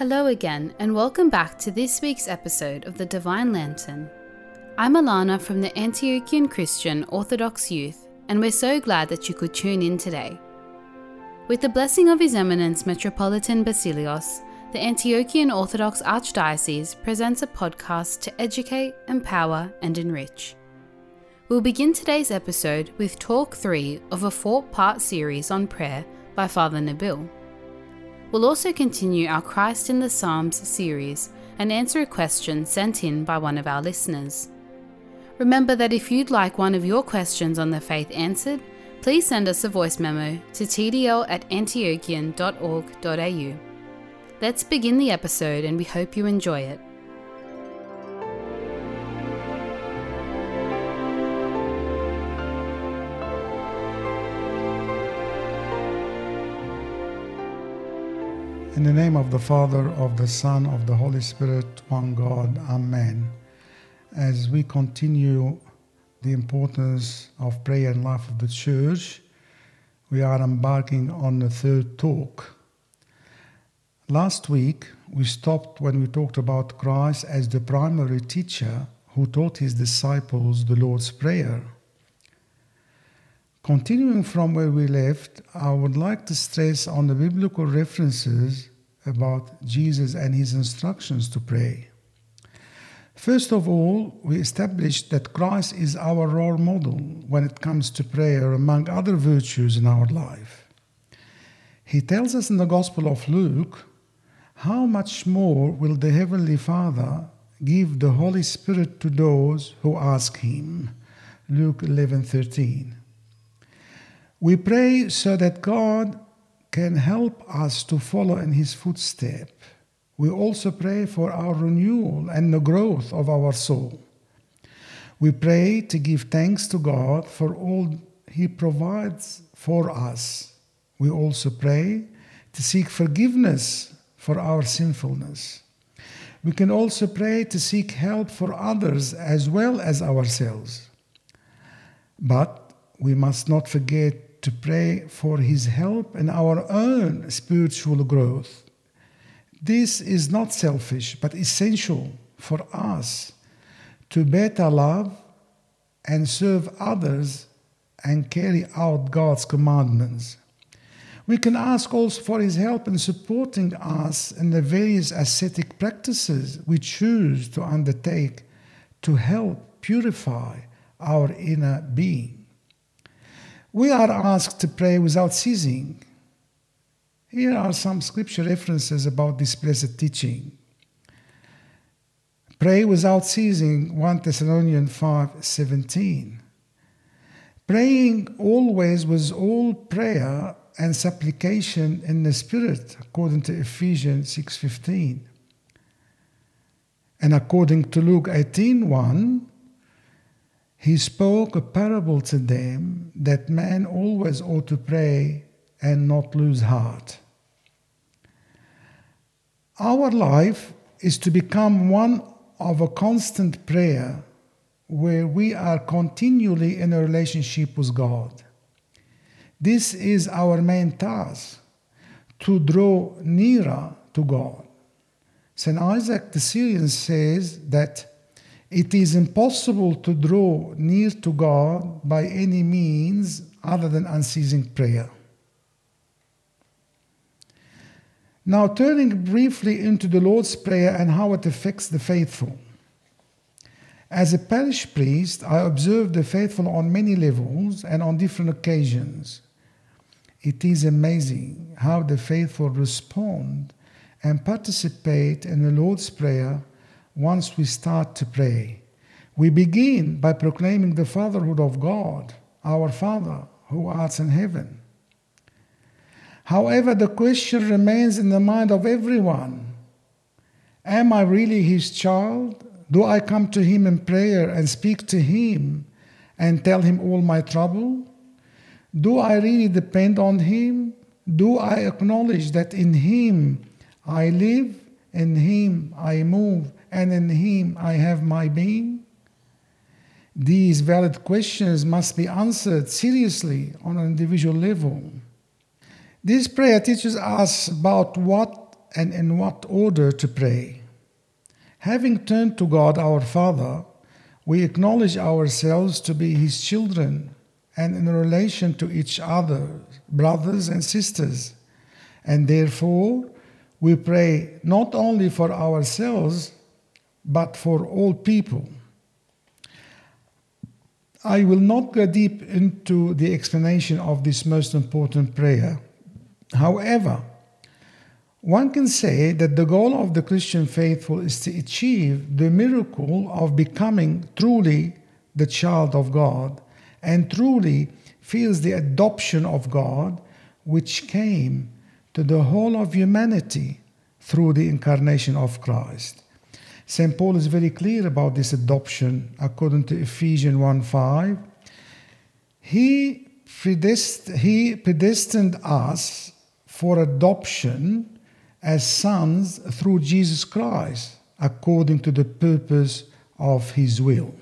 Hello again, and welcome back to this week's episode of the Divine Lantern. I'm Alana from the Antiochian Christian Orthodox Youth, and we're so glad that you could tune in today. With the blessing of His Eminence Metropolitan Basilios, the Antiochian Orthodox Archdiocese presents a podcast to educate, empower, and enrich. We'll begin today's episode with Talk 3 of a four part series on prayer by Father Nabil. We'll also continue our Christ in the Psalms series and answer a question sent in by one of our listeners. Remember that if you'd like one of your questions on the faith answered, please send us a voice memo to tdl at antiochian.org.au. Let's begin the episode and we hope you enjoy it. In the name of the Father, of the Son, of the Holy Spirit, one God, Amen. As we continue the importance of prayer and life of the Church, we are embarking on the third talk. Last week, we stopped when we talked about Christ as the primary teacher who taught his disciples the Lord's Prayer. Continuing from where we left, I would like to stress on the biblical references about Jesus and his instructions to pray. First of all, we established that Christ is our role model when it comes to prayer, among other virtues in our life. He tells us in the Gospel of Luke, How much more will the Heavenly Father give the Holy Spirit to those who ask Him? Luke 11 13. We pray so that God can help us to follow in His footsteps. We also pray for our renewal and the growth of our soul. We pray to give thanks to God for all He provides for us. We also pray to seek forgiveness for our sinfulness. We can also pray to seek help for others as well as ourselves. But we must not forget to pray for His help in our own spiritual growth. This is not selfish, but essential for us to better love and serve others and carry out God's commandments. We can ask also for His help in supporting us in the various ascetic practices we choose to undertake to help purify our inner being. We are asked to pray without ceasing. Here are some scripture references about this blessed teaching. Pray without ceasing, 1 Thessalonians 5 17. Praying always with all prayer and supplication in the Spirit, according to Ephesians 6 15. And according to Luke 18 1, he spoke a parable to them that man always ought to pray and not lose heart. Our life is to become one of a constant prayer where we are continually in a relationship with God. This is our main task to draw nearer to God. St. Isaac the Syrian says that it is impossible to draw near to God by any means other than unceasing prayer. Now, turning briefly into the Lord's Prayer and how it affects the faithful. As a parish priest, I observe the faithful on many levels and on different occasions. It is amazing how the faithful respond and participate in the Lord's Prayer once we start to pray. We begin by proclaiming the fatherhood of God, our Father who art in heaven. However, the question remains in the mind of everyone Am I really his child? Do I come to him in prayer and speak to him and tell him all my trouble? Do I really depend on him? Do I acknowledge that in him I live, in him I move, and in Him I have my being? These valid questions must be answered seriously on an individual level. This prayer teaches us about what and in what order to pray. Having turned to God our Father, we acknowledge ourselves to be His children and in relation to each other, brothers and sisters. And therefore, we pray not only for ourselves, but for all people. I will not go deep into the explanation of this most important prayer. However, one can say that the goal of the Christian faithful is to achieve the miracle of becoming truly the child of God and truly feels the adoption of God which came to the whole of humanity through the incarnation of Christ. St. Paul is very clear about this adoption according to Ephesians 1 5. He, predest- he predestined us for adoption as sons through Jesus Christ, according to the purpose of his will.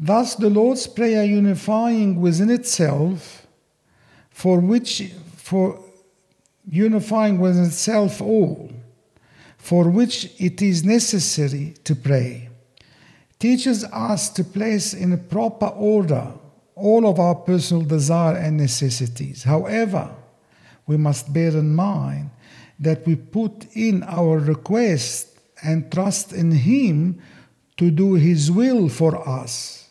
Thus, the Lord's Prayer unifying within itself, for which, for unifying within itself all, for which it is necessary to pray, teaches us to place in a proper order all of our personal desire and necessities. However, we must bear in mind that we put in our request and trust in Him to do His will for us.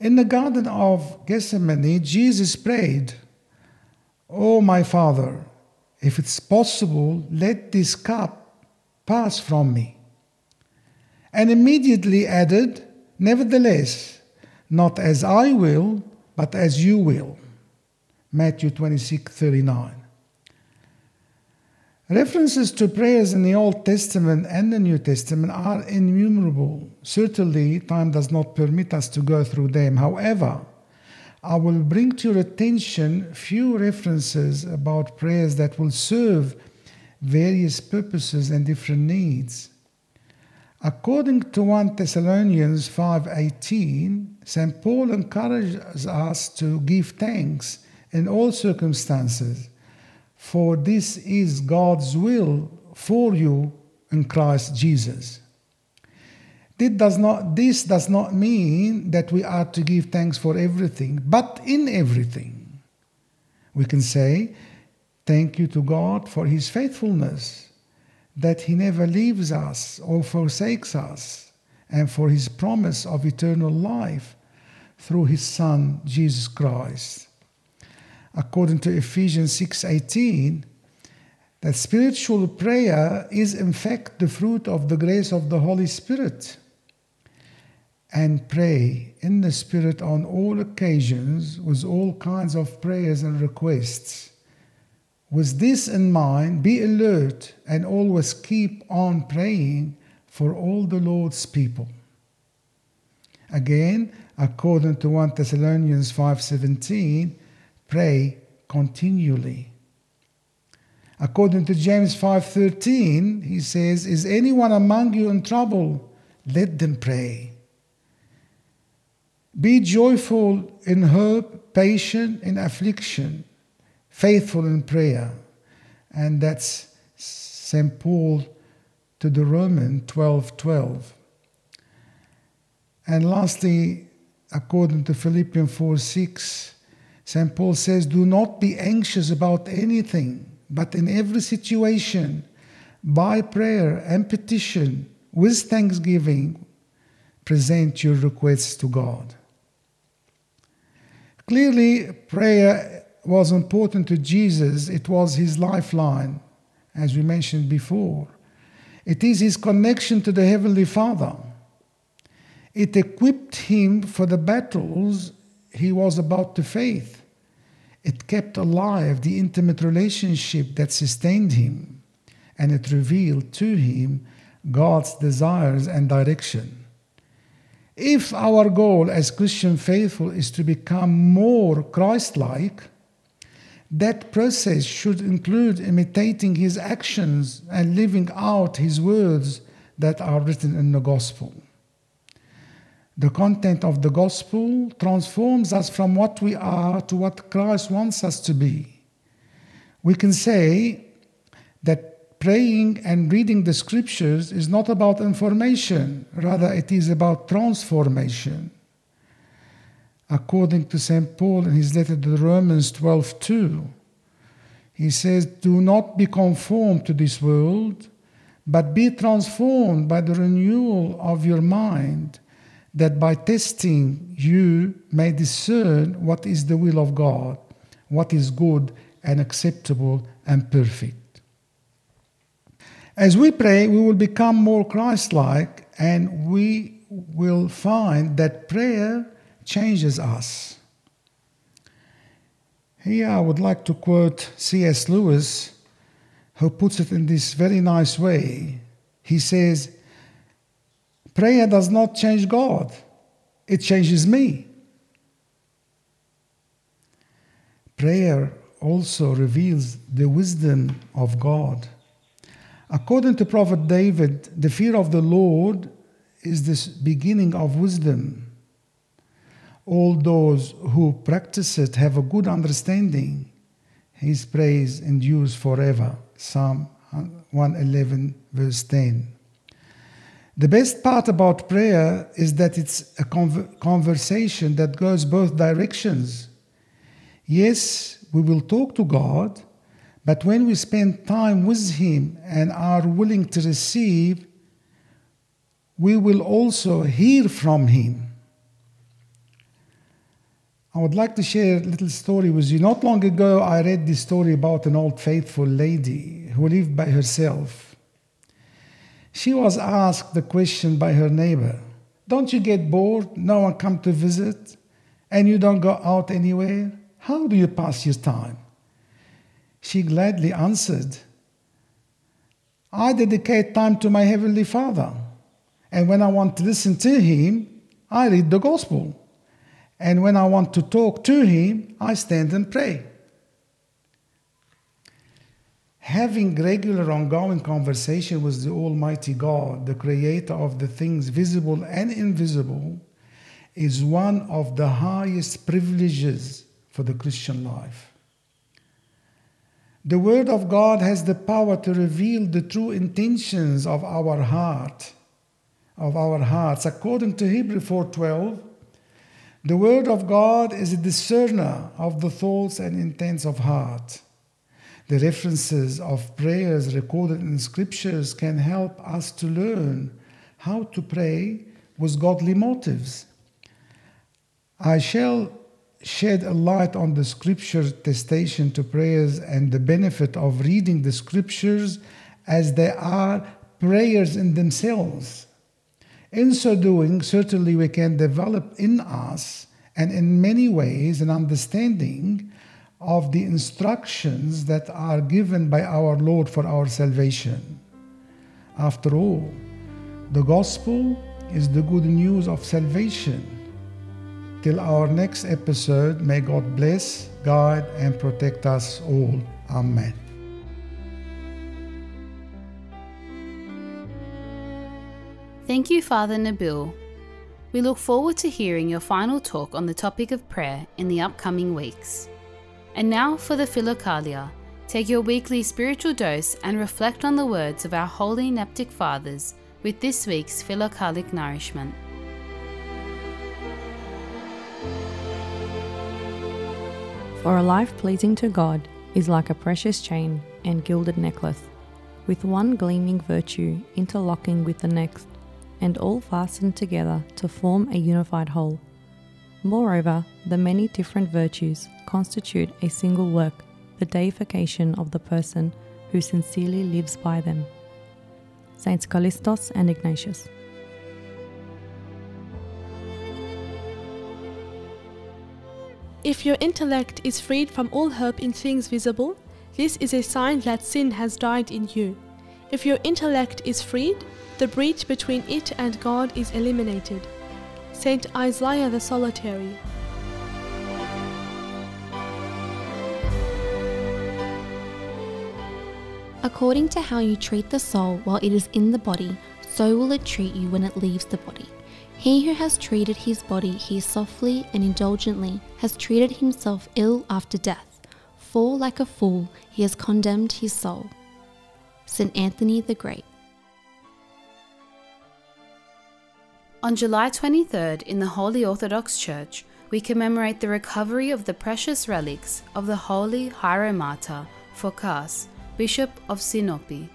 In the Garden of Gethsemane, Jesus prayed, Oh, my Father, if it's possible, let this cup pass from me. And immediately added, Nevertheless, not as I will, but as you will. Matthew 26 39. References to prayers in the Old Testament and the New Testament are innumerable. Certainly, time does not permit us to go through them. However, I will bring to your attention few references about prayers that will serve various purposes and different needs. According to 1 Thessalonians 5:18, St. Paul encourages us to give thanks in all circumstances for this is God's will for you in Christ Jesus. This does, not, this does not mean that we are to give thanks for everything, but in everything. We can say, Thank you to God for His faithfulness, that He never leaves us or forsakes us, and for His promise of eternal life through His Son, Jesus Christ according to Ephesians 6:18 that spiritual prayer is in fact the fruit of the grace of the Holy Spirit. And pray in the Spirit on all occasions with all kinds of prayers and requests. With this in mind, be alert and always keep on praying for all the Lord's people. Again, according to 1 Thessalonians 5:17, pray continually. According to James 5:13, he says, "Is anyone among you in trouble? Let them pray. Be joyful in hope, patient in affliction, faithful in prayer." And that's St. Paul to the Roman 12:12. And lastly, according to Philippians 4 6, St. Paul says, Do not be anxious about anything, but in every situation, by prayer and petition, with thanksgiving, present your requests to God. Clearly, prayer was important to Jesus, it was his lifeline, as we mentioned before. It is his connection to the Heavenly Father. It equipped him for the battles he was about to face. It kept alive the intimate relationship that sustained him, and it revealed to him God's desires and direction. If our goal as Christian faithful is to become more Christ like, that process should include imitating his actions and living out his words that are written in the gospel. The content of the gospel transforms us from what we are to what Christ wants us to be. We can say, that praying and reading the scriptures is not about information, rather, it is about transformation. According to St. Paul in his letter to the Romans 12 2, he says, Do not be conformed to this world, but be transformed by the renewal of your mind, that by testing you may discern what is the will of God, what is good and acceptable and perfect. As we pray, we will become more Christ like and we will find that prayer changes us. Here I would like to quote C.S. Lewis, who puts it in this very nice way. He says, Prayer does not change God, it changes me. Prayer also reveals the wisdom of God. According to Prophet David, the fear of the Lord is the beginning of wisdom. All those who practice it have a good understanding. His praise endures forever. Psalm 111, verse 10. The best part about prayer is that it's a conversation that goes both directions. Yes, we will talk to God, but when we spend time with Him and are willing to receive, we will also hear from Him. I would like to share a little story with you. Not long ago, I read this story about an old faithful lady who lived by herself. She was asked the question by her neighbor Don't you get bored? No one come to visit? And you don't go out anywhere? How do you pass your time? She gladly answered, I dedicate time to my Heavenly Father. And when I want to listen to Him, I read the Gospel. And when I want to talk to Him, I stand and pray. Having regular ongoing conversation with the Almighty God, the Creator of the things visible and invisible, is one of the highest privileges for the Christian life. The Word of God has the power to reveal the true intentions of our heart, of our hearts. According to Hebrew 4:12, the Word of God is a discerner of the thoughts and intents of heart. The references of prayers recorded in scriptures can help us to learn how to pray with godly motives. I shall shed a light on the scripture testation to prayers and the benefit of reading the scriptures as they are prayers in themselves. In so doing, certainly we can develop in us and in many ways an understanding of the instructions that are given by our Lord for our salvation. After all, the gospel is the good news of salvation Till our next episode, may God bless, guide, and protect us all. Amen. Thank you, Father Nabil. We look forward to hearing your final talk on the topic of prayer in the upcoming weeks. And now for the Philokalia. Take your weekly spiritual dose and reflect on the words of our holy Neptic Fathers with this week's Philokalic nourishment. For a life pleasing to God is like a precious chain and gilded necklace, with one gleaming virtue interlocking with the next, and all fastened together to form a unified whole. Moreover, the many different virtues constitute a single work, the deification of the person who sincerely lives by them. Saints Callistos and Ignatius. If your intellect is freed from all hope in things visible, this is a sign that sin has died in you. If your intellect is freed, the breach between it and God is eliminated. Saint Isaiah the Solitary. According to how you treat the soul while it is in the body, so will it treat you when it leaves the body. He who has treated his body here softly and indulgently has treated himself ill after death, for like a fool he has condemned his soul. St. Anthony the Great. On July 23rd, in the Holy Orthodox Church, we commemorate the recovery of the precious relics of the Holy Hieromartyr Phocas, Bishop of Sinope.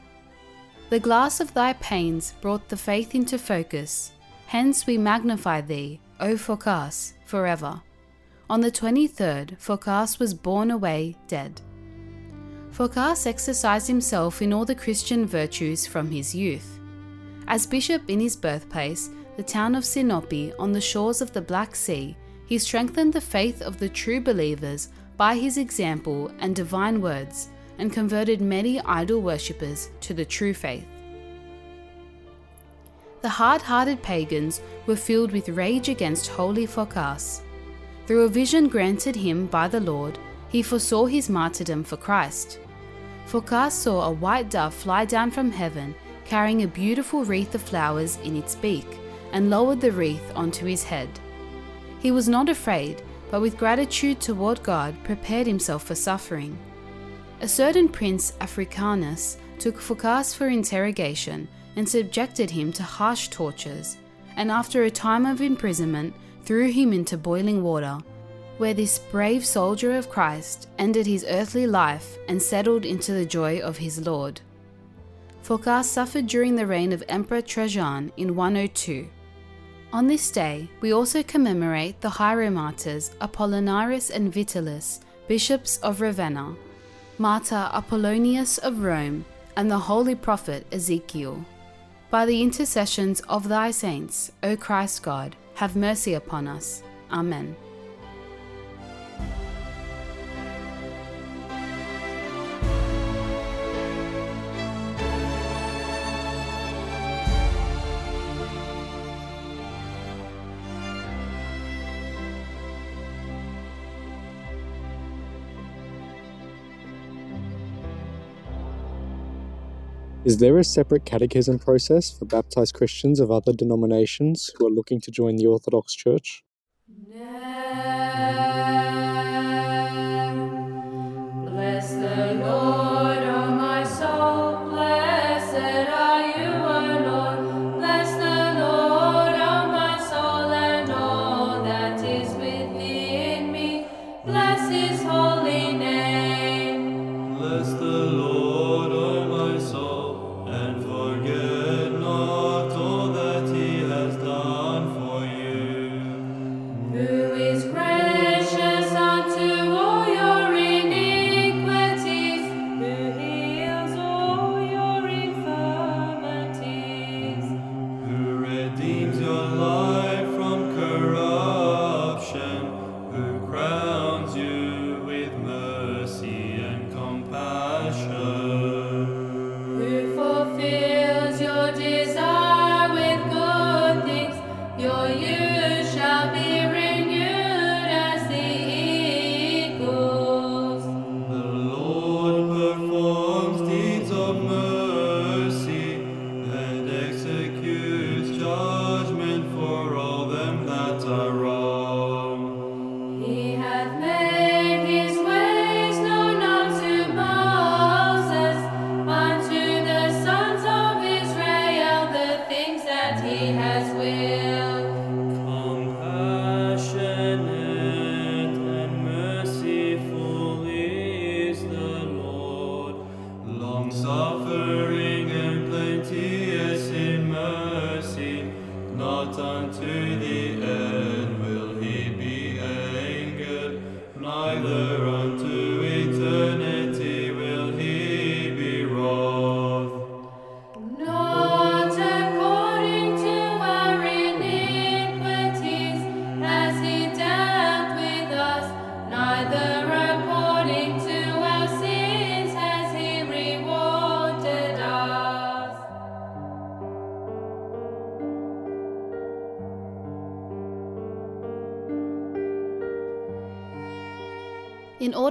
The glass of thy pains brought the faith into focus, hence we magnify thee, O Phocas, forever. On the 23rd, Phocas was borne away dead. Phocas exercised himself in all the Christian virtues from his youth. As bishop in his birthplace, the town of Sinope on the shores of the Black Sea, he strengthened the faith of the true believers by his example and divine words, and converted many idol worshippers to the true faith. The hard hearted pagans were filled with rage against holy Phocas. Through a vision granted him by the Lord, he foresaw his martyrdom for Christ. Phocas saw a white dove fly down from heaven, carrying a beautiful wreath of flowers in its beak, and lowered the wreath onto his head. He was not afraid, but with gratitude toward God prepared himself for suffering. A certain prince Africanus took Phocas for interrogation and subjected him to harsh tortures, and after a time of imprisonment threw him into boiling water, where this brave soldier of Christ ended his earthly life and settled into the joy of his Lord. Phocas suffered during the reign of Emperor Trajan in 102. On this day, we also commemorate the hieromartyrs Apollinaris and Vitalis, bishops of Ravenna, Martyr Apollonius of Rome, and the holy prophet Ezekiel. By the intercessions of thy saints, O Christ God, have mercy upon us. Amen. Is there a separate catechism process for baptized Christians of other denominations who are looking to join the Orthodox Church? Bless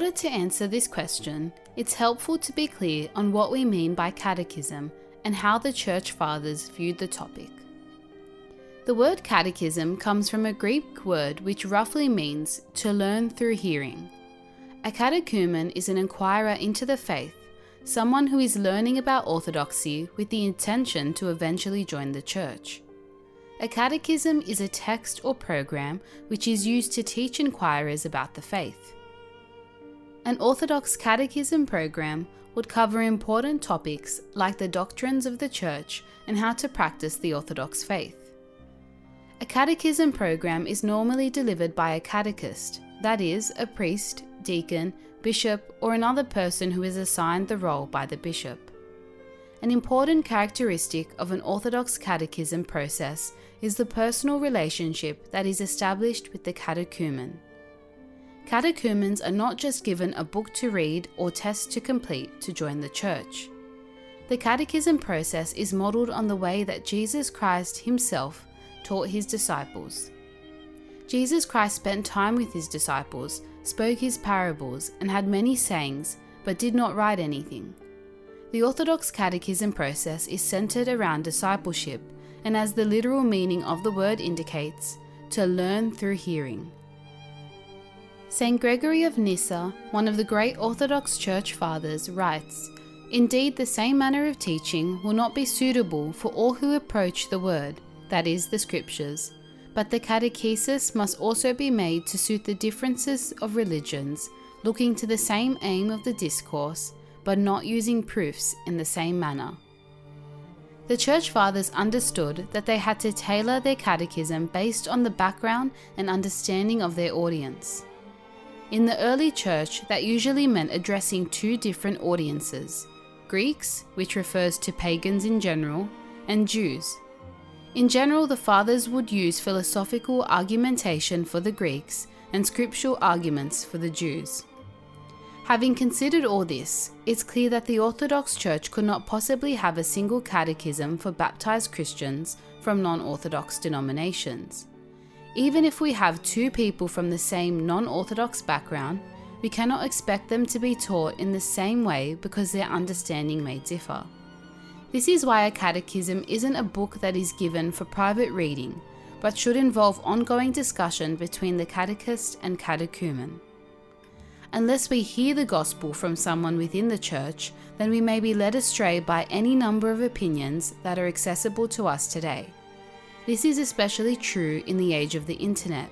order to answer this question, it's helpful to be clear on what we mean by catechism and how the Church Fathers viewed the topic. The word catechism comes from a Greek word which roughly means to learn through hearing. A catechumen is an inquirer into the faith, someone who is learning about Orthodoxy with the intention to eventually join the Church. A catechism is a text or program which is used to teach inquirers about the faith. An Orthodox catechism program would cover important topics like the doctrines of the Church and how to practice the Orthodox faith. A catechism program is normally delivered by a catechist, that is, a priest, deacon, bishop, or another person who is assigned the role by the bishop. An important characteristic of an Orthodox catechism process is the personal relationship that is established with the catechumen. Catechumens are not just given a book to read or tests to complete to join the church. The catechism process is modeled on the way that Jesus Christ himself taught his disciples. Jesus Christ spent time with his disciples, spoke his parables, and had many sayings, but did not write anything. The Orthodox catechism process is centered around discipleship, and as the literal meaning of the word indicates, to learn through hearing. St. Gregory of Nyssa, one of the great Orthodox Church Fathers, writes Indeed, the same manner of teaching will not be suitable for all who approach the Word, that is, the Scriptures, but the catechesis must also be made to suit the differences of religions, looking to the same aim of the discourse, but not using proofs in the same manner. The Church Fathers understood that they had to tailor their catechism based on the background and understanding of their audience. In the early church, that usually meant addressing two different audiences Greeks, which refers to pagans in general, and Jews. In general, the fathers would use philosophical argumentation for the Greeks and scriptural arguments for the Jews. Having considered all this, it's clear that the Orthodox Church could not possibly have a single catechism for baptized Christians from non Orthodox denominations. Even if we have two people from the same non Orthodox background, we cannot expect them to be taught in the same way because their understanding may differ. This is why a catechism isn't a book that is given for private reading, but should involve ongoing discussion between the catechist and catechumen. Unless we hear the gospel from someone within the church, then we may be led astray by any number of opinions that are accessible to us today. This is especially true in the age of the internet.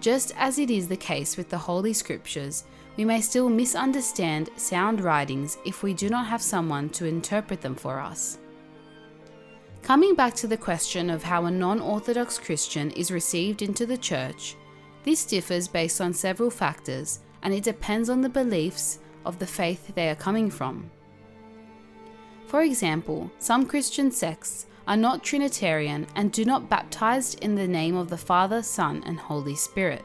Just as it is the case with the Holy Scriptures, we may still misunderstand sound writings if we do not have someone to interpret them for us. Coming back to the question of how a non Orthodox Christian is received into the church, this differs based on several factors and it depends on the beliefs of the faith they are coming from. For example, some Christian sects are not Trinitarian and do not baptize in the name of the Father, Son, and Holy Spirit.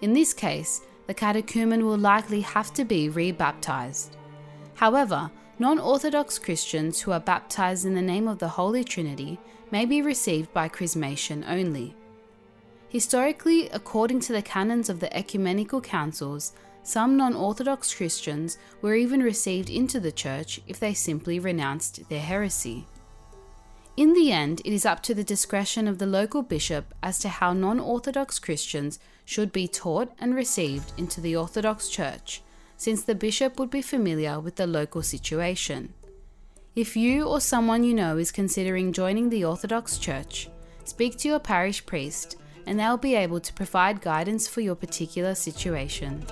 In this case, the catechumen will likely have to be rebaptized. However, non Orthodox Christians who are baptized in the name of the Holy Trinity may be received by chrismation only. Historically, according to the canons of the ecumenical councils, some non Orthodox Christians were even received into the Church if they simply renounced their heresy. In the end, it is up to the discretion of the local bishop as to how non Orthodox Christians should be taught and received into the Orthodox Church, since the bishop would be familiar with the local situation. If you or someone you know is considering joining the Orthodox Church, speak to your parish priest and they'll be able to provide guidance for your particular situation.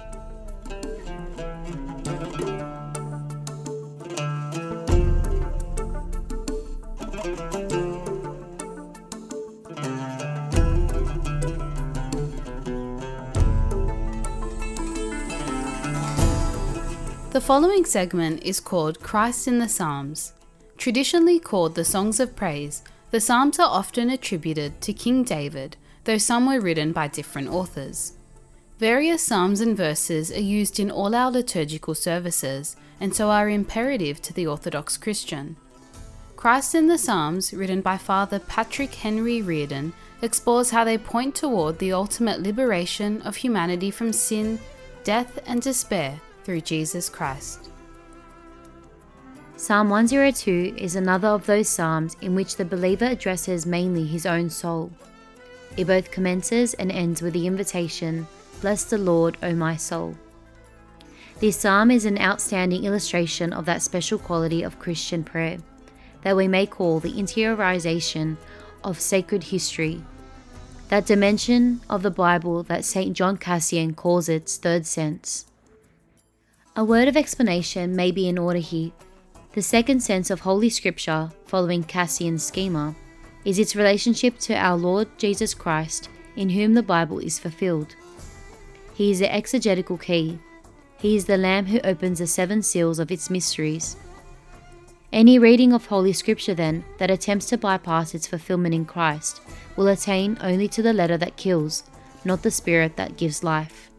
The following segment is called Christ in the Psalms. Traditionally called the Songs of Praise, the Psalms are often attributed to King David, though some were written by different authors. Various psalms and verses are used in all our liturgical services, and so are imperative to the Orthodox Christian. Christ in the Psalms, written by Father Patrick Henry Reardon, explores how they point toward the ultimate liberation of humanity from sin, death, and despair through Jesus Christ. Psalm 102 is another of those psalms in which the believer addresses mainly his own soul. It both commences and ends with the invitation, Bless the Lord, O my soul. This psalm is an outstanding illustration of that special quality of Christian prayer that we may call the interiorization of sacred history, that dimension of the Bible that St. John Cassian calls its third sense. A word of explanation may be in order here. The second sense of Holy Scripture, following Cassian's schema, is its relationship to our Lord Jesus Christ, in whom the Bible is fulfilled. He is the exegetical key. He is the Lamb who opens the seven seals of its mysteries. Any reading of Holy Scripture, then, that attempts to bypass its fulfillment in Christ will attain only to the letter that kills, not the spirit that gives life.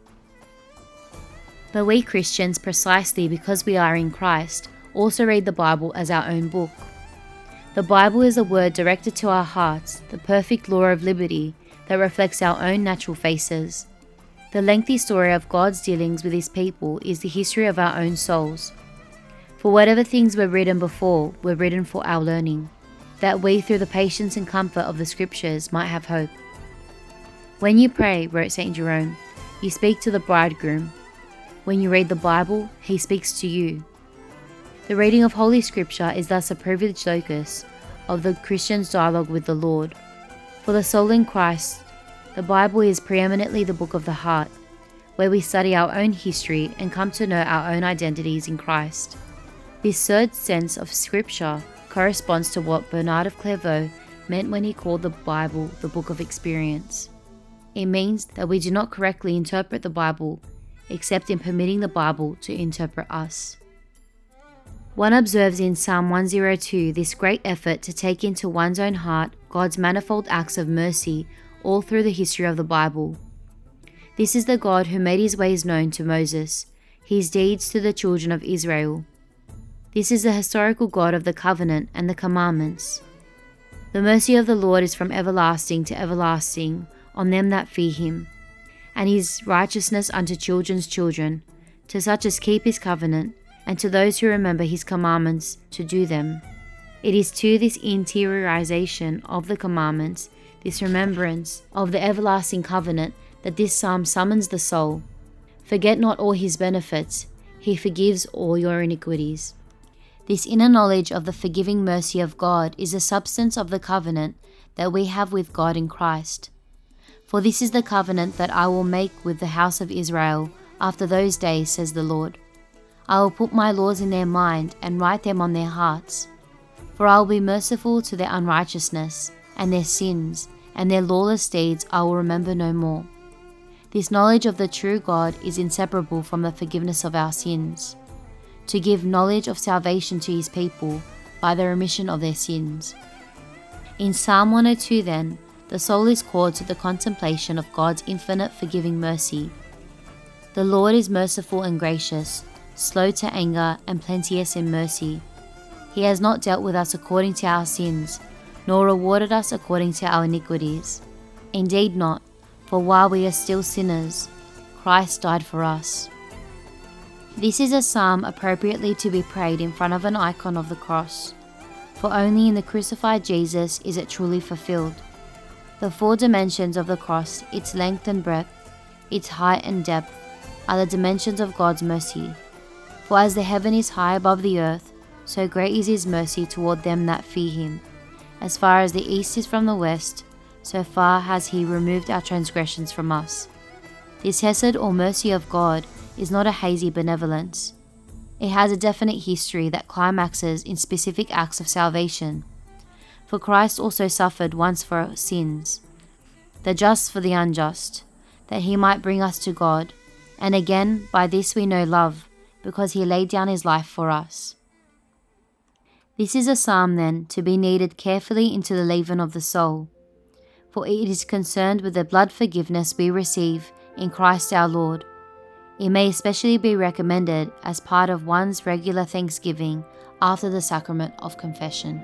But we Christians, precisely because we are in Christ, also read the Bible as our own book. The Bible is a word directed to our hearts, the perfect law of liberty that reflects our own natural faces. The lengthy story of God's dealings with His people is the history of our own souls. For whatever things were written before were written for our learning, that we, through the patience and comfort of the Scriptures, might have hope. When you pray, wrote St. Jerome, you speak to the bridegroom. When you read the Bible, he speaks to you. The reading of Holy Scripture is thus a privileged locus of the Christian's dialogue with the Lord. For the soul in Christ, the Bible is preeminently the book of the heart, where we study our own history and come to know our own identities in Christ. This third sense of Scripture corresponds to what Bernard of Clairvaux meant when he called the Bible the book of experience. It means that we do not correctly interpret the Bible, except in permitting the Bible to interpret us. One observes in Psalm 102 this great effort to take into one's own heart God's manifold acts of mercy all through the history of the Bible. This is the God who made his ways known to Moses, his deeds to the children of Israel. This is the historical God of the covenant and the commandments. The mercy of the Lord is from everlasting to everlasting on them that fear him, and his righteousness unto children's children, to such as keep his covenant, and to those who remember his commandments to do them. It is to this interiorization of the commandments, this remembrance of the everlasting covenant, that this psalm summons the soul. Forget not all his benefits, he forgives all your iniquities. This inner knowledge of the forgiving mercy of God is the substance of the covenant that we have with God in Christ. For this is the covenant that I will make with the house of Israel after those days, says the Lord. I will put my laws in their mind and write them on their hearts. For I will be merciful to their unrighteousness and their sins, and their lawless deeds I will remember no more. This knowledge of the true God is inseparable from the forgiveness of our sins, to give knowledge of salvation to his people by the remission of their sins. In Psalm 102, then, the soul is called to the contemplation of God's infinite forgiving mercy. The Lord is merciful and gracious, slow to anger, and plenteous in mercy. He has not dealt with us according to our sins, nor rewarded us according to our iniquities. Indeed, not, for while we are still sinners, Christ died for us. This is a psalm appropriately to be prayed in front of an icon of the cross, for only in the crucified Jesus is it truly fulfilled. The four dimensions of the cross, its length and breadth, its height and depth, are the dimensions of God's mercy. For as the heaven is high above the earth, so great is his mercy toward them that fear him. As far as the east is from the west, so far has he removed our transgressions from us. This hesed or mercy of God is not a hazy benevolence. It has a definite history that climaxes in specific acts of salvation. For Christ also suffered once for sins, the just for the unjust, that he might bring us to God, and again by this we know love because he laid down his life for us. This is a psalm, then, to be kneaded carefully into the leaven of the soul, for it is concerned with the blood forgiveness we receive in Christ our Lord. It may especially be recommended as part of one's regular thanksgiving after the sacrament of confession.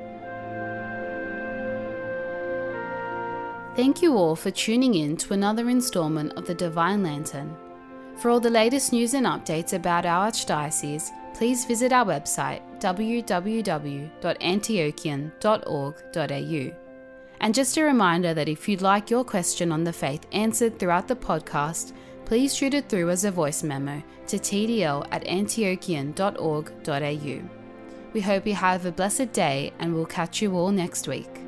Thank you all for tuning in to another installment of the Divine Lantern. For all the latest news and updates about our Archdiocese, please visit our website www.antiochian.org.au. And just a reminder that if you'd like your question on the faith answered throughout the podcast, please shoot it through as a voice memo to tdl at antiochian.org.au. We hope you have a blessed day and we'll catch you all next week.